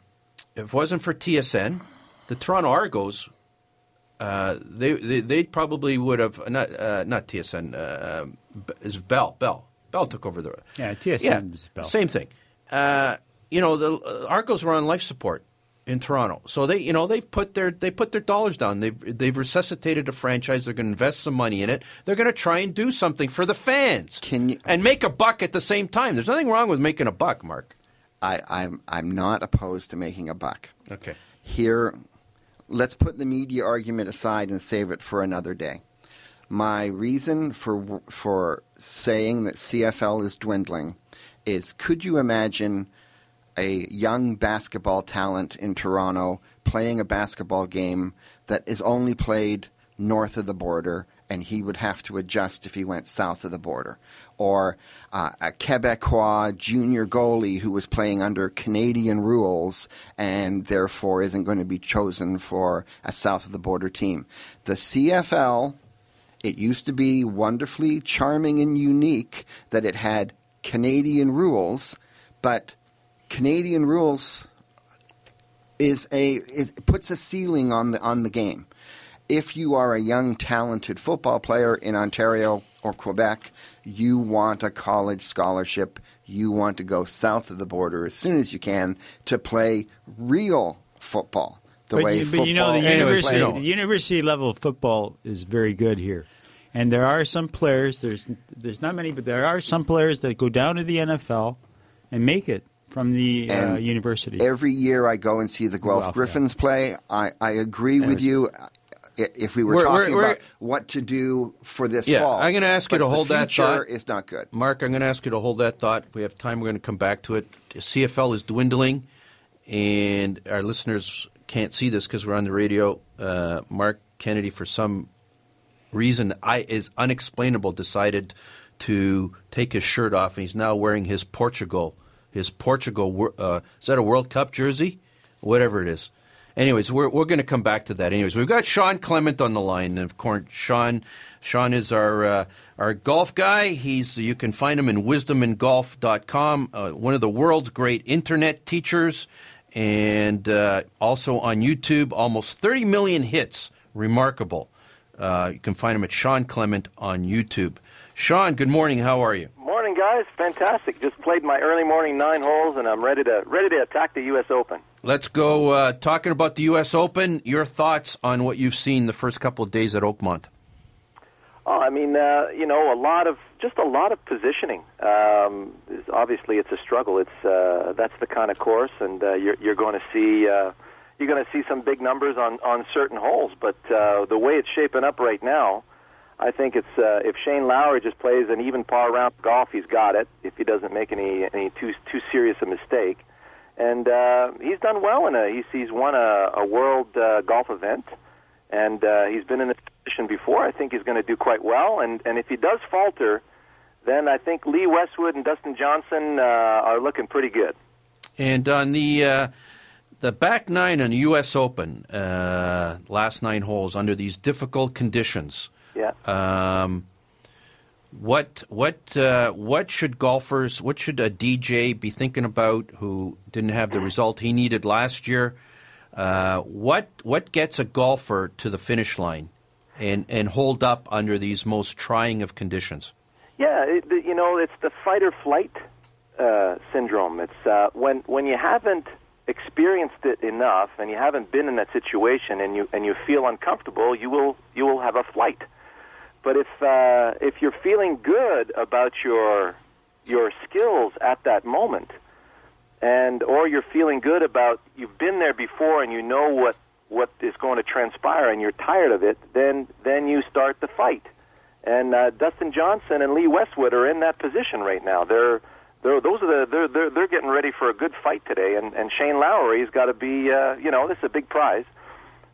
if it wasn't for TSN, the Toronto Argos, uh, they, they they probably would have not uh, not TSN. Uh, is Bell Bell Bell took over the Yeah, TSN is Bell. Same thing. Uh, you know, the uh, Argos were on life support in Toronto, so they, you know, they've put their they put their dollars down. They've they've resuscitated a franchise. They're going to invest some money in it. They're going to try and do something for the fans Can you- and make a buck at the same time. There's nothing wrong with making a buck, Mark. I, I'm I'm not opposed to making a buck. Okay. Here, let's put the media argument aside and save it for another day. My reason for for saying that CFL is dwindling is: could you imagine a young basketball talent in Toronto playing a basketball game that is only played north of the border, and he would have to adjust if he went south of the border. Or uh, a Quebecois junior goalie who was playing under Canadian rules and therefore isn't going to be chosen for a south of the border team. The CFL it used to be wonderfully charming and unique that it had Canadian rules, but Canadian rules is a is puts a ceiling on the on the game. If you are a young talented football player in Ontario or Quebec, you want a college scholarship, you want to go south of the border as soon as you can to play real football. The but, way you, football but you know the university, the university level football is very good here, and there are some players. There's there's not many, but there are some players that go down to the NFL and make it from the uh, university. Every year I go and see the Guelph Guelph, yeah. Griffins play. I, I agree with you. If we were We're- talking we're- about what to do for this Yeah, fall, I'm gonna ask you to hold that thought. is not good. Mark, I'm going to ask you to hold that thought. If we have time, we're going to come back to it. CFL is dwindling, and our listeners can't see this because we're on the radio. Uh, Mark Kennedy, for some reason I is unexplainable, decided to take his shirt off, and he's now wearing his Portugal, his Portugal. Uh, is that a World Cup jersey? Whatever it is. Anyways, we're we're going to come back to that. Anyways, we've got Shawn Clement on the line, of course, Shawn Shawn is our uh, our golf guy. He's you can find him in wisdomingolf.com, uh, one of the world's great internet teachers, and uh, also on YouTube. Almost 30 million hits, remarkable. Uh, you can find him at Shawn Clement on YouTube. Shawn, good morning. How are you? Morning, guys. Fantastic. Just played my early morning nine holes, and I'm ready to ready to attack the U.S. Open. Let's go uh, talking about the U.S. Open. Your thoughts on what you've seen the first couple of days at Oakmont? Oh, I mean, uh, you know, a lot of just a lot of positioning. Um, is- obviously, it's a struggle. It's uh, that's the kind of course, and uh, you're you're going to see uh, you're going to see some big numbers on on certain holes. But uh, the way it's shaping up right now, I think it's uh, if Shane Lowry just plays an even par round golf, he's got it. If he doesn't make any any too too serious a mistake, and uh, he's done well in a he's he's won a, a world uh, golf event, and uh, he's been in this position before. I think he's going to do quite well, and and if he does falter, then I think Lee Westwood and Dustin Johnson uh, are looking pretty good. And on the uh, the back nine on the U.S. Open, uh, last nine holes under these difficult conditions. Yeah. Um, what what uh, what should golfers? What should a DJ be thinking about who didn't have the result he needed last year? Uh, what what gets a golfer to the finish line and and hold up under these most trying of conditions? Yeah, it, you know, it's the fight or flight uh, syndrome. It's uh, when when you haven't experienced it enough and you haven't been in that situation and you and you feel uncomfortable, you will you will have a flight. But if uh, if you're feeling good about your your skills at that moment, and or you're feeling good about you've been there before and you know what what is going to transpire and you're tired of it, then then you start the fight. And uh, Dustin Johnson and Lee Westwood are in that position right now. They're they're those are the they're they're, they're getting ready for a good fight today. And and Shane Lowry's got to be uh, you know this is a big prize,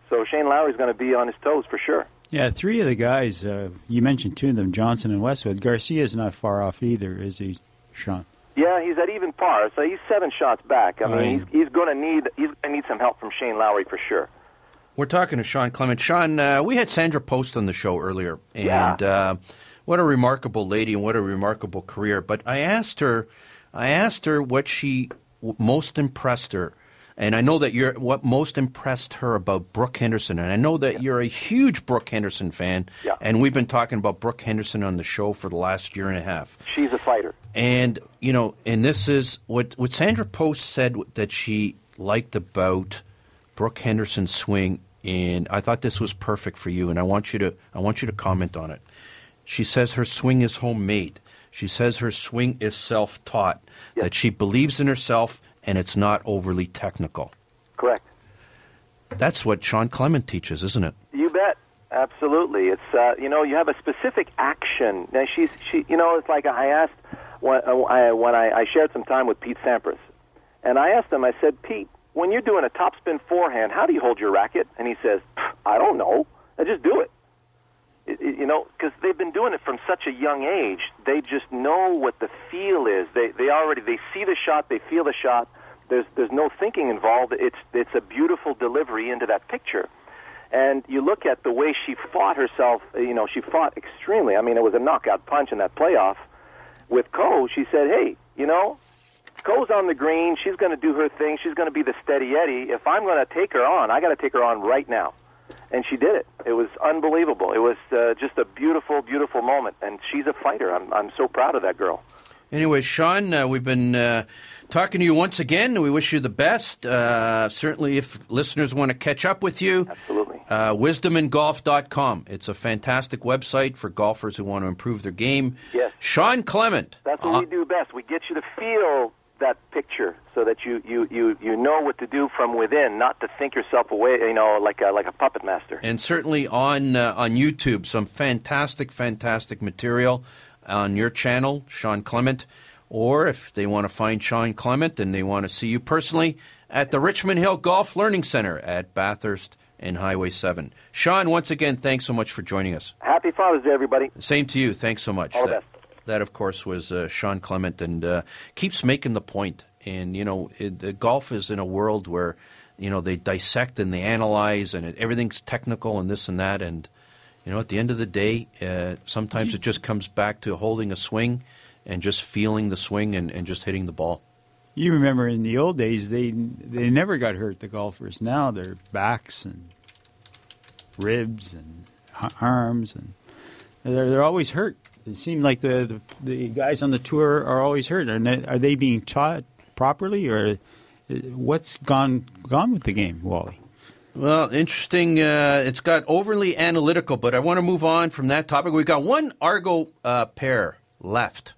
so Shane Lowry's going to be on his toes for sure. Yeah, three of the guys, uh, you mentioned two of them, Johnson and Westwood. Garcia's not far off either, is he, Shawn? Yeah, he's at even par, so he's seven shots back. I mean, Right. he's, he's going to need he's going to need some help from Shane Lowry for sure. We're talking to Shawn Clement. Shawn, uh, we had Sandra Post on the show earlier, and Yeah. uh, what a remarkable lady and what a remarkable career. But I asked her, I asked her what she w- most impressed her, and I know that you're what most impressed her about Brooke Henderson, and I know that you're a huge Brooke Henderson fan, Yeah. and we've been talking about Brooke Henderson on the show for the last year and a half. She's a fighter. And you know, and this is what what Sandra Post said that she liked about Brooke Henderson's swing, and I thought this was perfect for you, and I want you to I want you to comment on it. She says her swing is homemade. She says her swing is self-taught. That she believes in herself, and it's not overly technical. Correct. That's what Shawn Clement teaches, isn't it? You bet. Absolutely. It's uh, you know you have a specific action. Now she's she you know it's like I asked when uh, I when I, I shared some time with Pete Sampras, and I asked him. I said, Pete, when you're doing a topspin forehand, how do you hold your racket? And he says, I don't know. I just do it. You know, because they've been doing it from such a young age. They just know what the feel is. They they already they see the shot, they feel the shot. There's there's no thinking involved. It's it's a beautiful delivery into that picture. And you look at the way she fought herself. Uh, you know, she fought extremely. I mean, it was a knockout punch in that playoff with Ko. She said, "Hey, you know, Ko's on the green. She's going to do her thing. She's going to be the steady Eddie. If I'm going to take her on, I got to take her on right now." And she did it. It was unbelievable. It was uh, just a beautiful, beautiful moment. And she's a fighter. I'm I'm so proud of that girl. Anyway, Shawn, uh, we've been uh, talking to you once again. We wish you the best. Uh, certainly, if listeners want to catch up with you, absolutely. Uh, wisdomingolf.com. It's a fantastic website for golfers who want to improve their game. Yes. Shawn Clement. That's what we do best. We get you to feel that picture so that you, you, you, you know what to do from within, not to think yourself away, you know, like a, like a puppet master. and certainly on uh, on YouTube, some fantastic, fantastic material on your channel, Shawn Clement. Or if they want to find Shawn Clement and they want to see you personally, at the Richmond Hill Golf Learning Center at Bathurst and Highway 7. Shawn, once again, thanks so much for joining us. Happy Father's Day, everybody. Same to you. Thanks so much. All the that, that, of course, was uh, Shawn Clement, and uh, keeps making the point. And you know, it, golf is in a world where you know they dissect and they analyze, and it, everything's technical and this and that. And you know, at the end of the day, uh, sometimes it just comes back to holding a swing and just feeling the swing and, and just hitting the ball. You remember in the old days, they they never got hurt. The golfers now their backs and ribs and arms and they're they're always hurt. It seems like the, the the guys on the tour are always hurt. Are they, are they being taught properly, or uh, what's gone gone with the game, Wally? Well, interesting. Uh, it's got overly analytical, but I want to move on from that topic. We've got one Argo uh, pair left.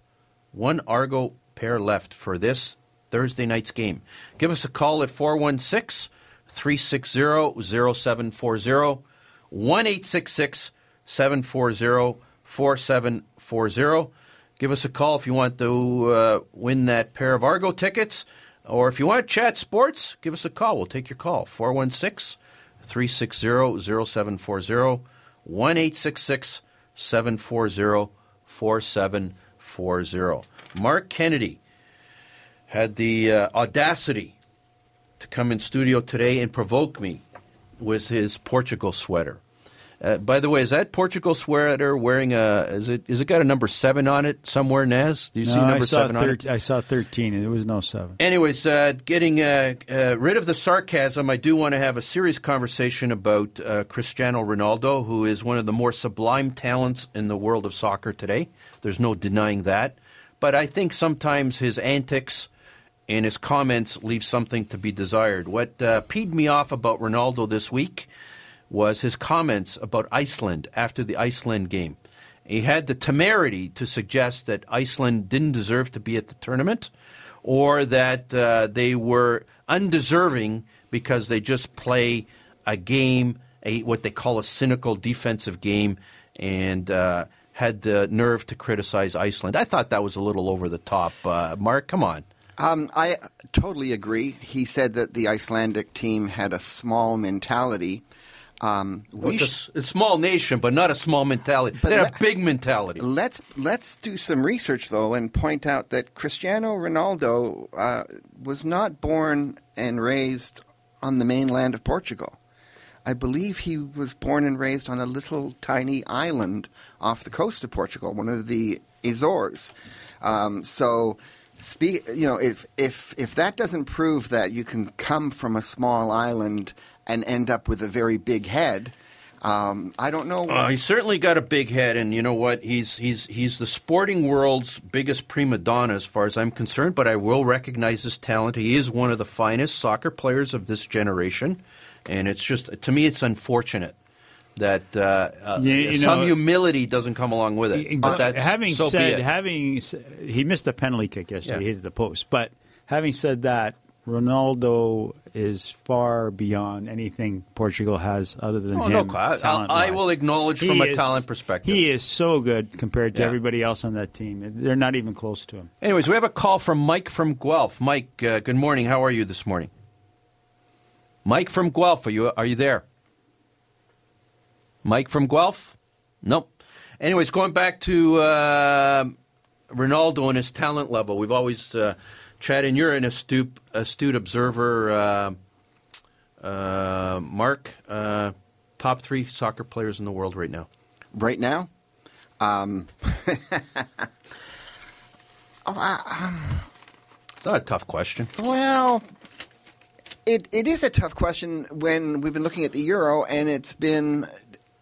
One Argo pair left for this Thursday night's game. Give us a call at 416 360 0740. 1 866 740 4740. Give us a call if you want to uh, win that pair of Argo tickets. Or if you want to chat sports, give us a call. We'll take your call. 416 360 0740 1 740 4740. Mark Kennedy had the uh, audacity to come in studio today and provoke me with his Portugal sweater. Uh, by the way, is that Portugal sweater wearing a? Is it? Is it got a number seven on it somewhere? Naz, do you see number seven on it? I saw 13, and there was no 7. Anyways, uh, getting uh, uh, rid of the sarcasm, I do want to have a serious conversation about uh, Cristiano Ronaldo, who is one of the more sublime talents in the world of soccer today. There's no denying that. But I think sometimes his antics and his comments leave something to be desired. What uh, peed me off about Ronaldo this week was his comments about Iceland after the Iceland game. He had the temerity to suggest that Iceland didn't deserve to be at the tournament or that uh, they were undeserving because they just play a game, a, what they call a cynical defensive game, and uh, had the nerve to criticize Iceland. I thought that was a little over the top. Uh, Mark, come on. Um, I totally agree. He said that the Icelandic team had a small mentality. Um, Well, we it's, a, sh- it's a small nation, but not a small mentality. But they had a big mentality. Let's let's do some research though and point out that Cristiano Ronaldo uh, was not born and raised on the mainland of Portugal. I believe he was born and raised on a little tiny island off the coast of Portugal, one of the Azores. Um, so, spe- you know, if if if that doesn't prove that you can come from a small island and end up with a very big head, um, I don't know. Uh, he's certainly got a big head, and you know what? He's he's he's the sporting world's biggest prima donna, as far as I'm concerned. But I will recognize his talent. He is one of the finest soccer players of this generation, and it's just to me, it's unfortunate that uh, uh, You- you some know- humility doesn't come along with it. But that's having so said, having he missed a penalty kick yesterday, Yeah. he hit the post. But having said that, Ronaldo is far beyond anything Portugal has other than Oh, no, him. I- I- I will acknowledge He from a is- talent perspective. He is so good compared to Yeah. everybody else on that team. They're not even close to him. Anyways, we have a call from Mike from Guelph. Mike, uh, good morning. How are you this morning? Mike from Guelph, are you are you there? Mike from Guelph? Nope. Anyways, going back to uh, Ronaldo and his talent level, we've always uh, Chad, and you're an astute astute observer. Uh, uh, Mark, uh, top three soccer players in the world right now. right now. Um, [LAUGHS] oh, I- um, It's not a tough question. well, it it is a tough question when we've been looking at the Euro, and it's been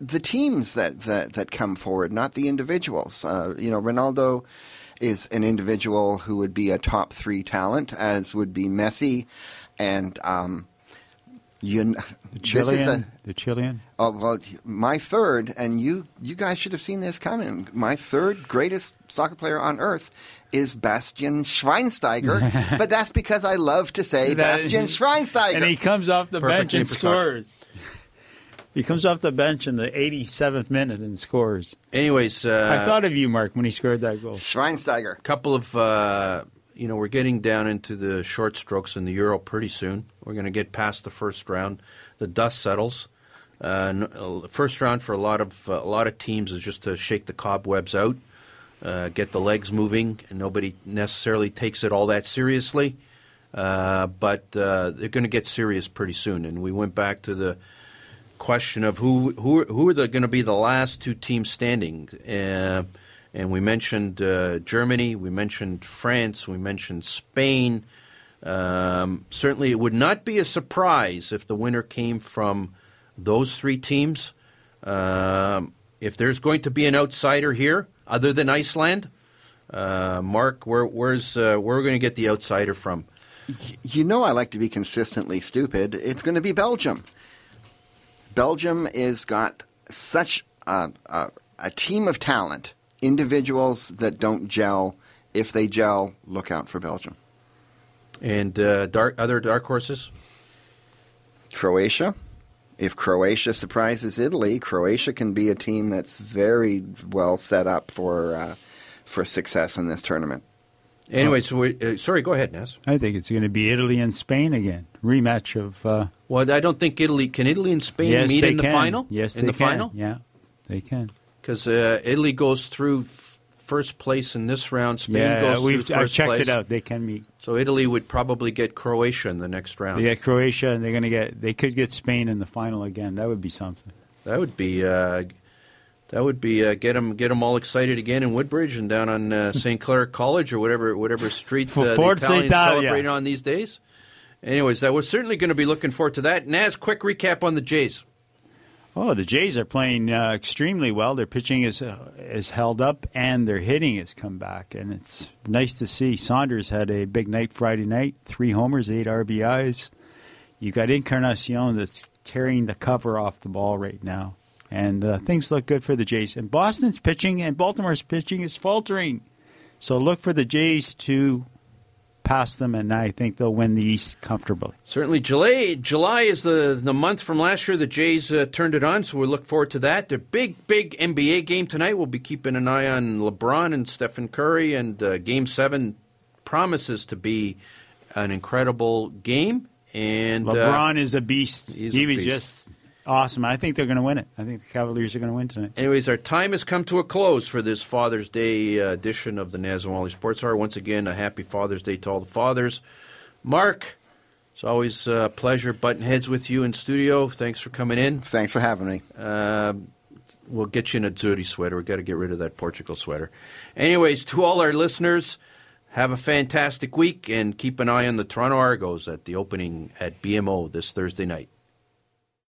the teams that that, that come forward, not the individuals. Uh, you know, Ronaldo is an individual who would be a top three talent, as would be Messi, and um, you. kn- [LAUGHS] The This is a, Chilean, the Chilean. Oh well, my third, and you you guys should have seen this coming. My third greatest soccer player on earth is Bastian Schweinsteiger, [LAUGHS] but that's because I love to say That- Bastian Schweinsteiger. And he comes off the Perfect bench and for soccer. scores. He comes off the bench in the 87th minute and scores. Anyways, uh, I thought of you, Mark, when he scored that goal. Schweinsteiger. couple of uh, you know we're getting down into the short strokes in the Euro pretty soon. We're going to get past the first round. The dust settles. Uh, n- uh, first round for a lot of uh, a lot of teams is just to shake the cobwebs out, uh, get the legs moving, and nobody necessarily takes it all that seriously. Uh, but uh, they're going to get serious pretty soon. And we went back to the question of who who who are going to be the last two teams standing. Uh, and we mentioned uh, Germany, we mentioned France, we mentioned Spain. Um, certainly, it would not be a surprise if the winner came from those three teams. Um, if there's going to be an outsider here, other than Iceland, uh, Mark, where, where's uh, where are we going to get the outsider from? You know I like to be consistently stupid. It's going to be Belgium. Belgium is got such a, a, a team of talent, individuals that don't gel. If they gel, look out for Belgium. And uh, dark, other dark horses? Croatia. if Croatia surprises Italy, Croatia can be a team that's very well set up for uh, for success in this tournament. Anyway, so we, uh, sorry, go ahead, Ness. I think it's going to be Italy and Spain again. Rematch of. Uh, Well, I don't think Italy can Italy and Spain yes, meet in the can. final. Yes, in they the can. final Yeah, they can. because uh, Italy goes through f- first place in this round. Spain yeah, goes through I've first checked place. it out. They can meet. So Italy would probably get Croatia in the next round. They get Croatia, and they're going to get. They could get Spain in the final again. That would be something. That would be uh, that would be uh, get them get them all excited again in Woodbridge and down on uh, [LAUGHS] St. Clair College or whatever whatever street uh, the Italians celebrate on these days. Anyways, that we're certainly going to be looking forward to that. Naz, quick recap on the Jays. Oh, the Jays are playing uh, extremely well. Their pitching is uh, is held up, and their hitting has come back, and it's nice to see. Saunders had a big night Friday night, three homers, eight RBIs. You got Encarnacion that's tearing the cover off the ball right now, and uh, things look good for the Jays. And Boston's pitching and Baltimore's pitching is faltering, so look for the Jays to pass them, and I think they'll win the East comfortably. Certainly, July July is the the month from last year. The Jays uh, turned it on, so we look forward to that. The big big NBA game tonight. We'll be keeping an eye on LeBron and Stephen Curry, and uh, Game Seven promises to be an incredible game. And uh, LeBron is a beast. he a was beast. just awesome. I think they're going to win it. I think the Cavaliers are going to win tonight. Anyways, our time has come to a close for this Father's Day uh, edition of the Nazawali Sports Hour. Once again, a happy Father's Day to all the fathers. Mark, it's always a pleasure butting heads with you in studio. Thanks for coming in. Thanks for having me. Uh, we'll get you in a Azzurri sweater. We've got to get rid of that Portugal sweater. Anyways, to all our listeners, have a fantastic week and keep an eye on the Toronto Argos at the opening at BMO this Thursday night.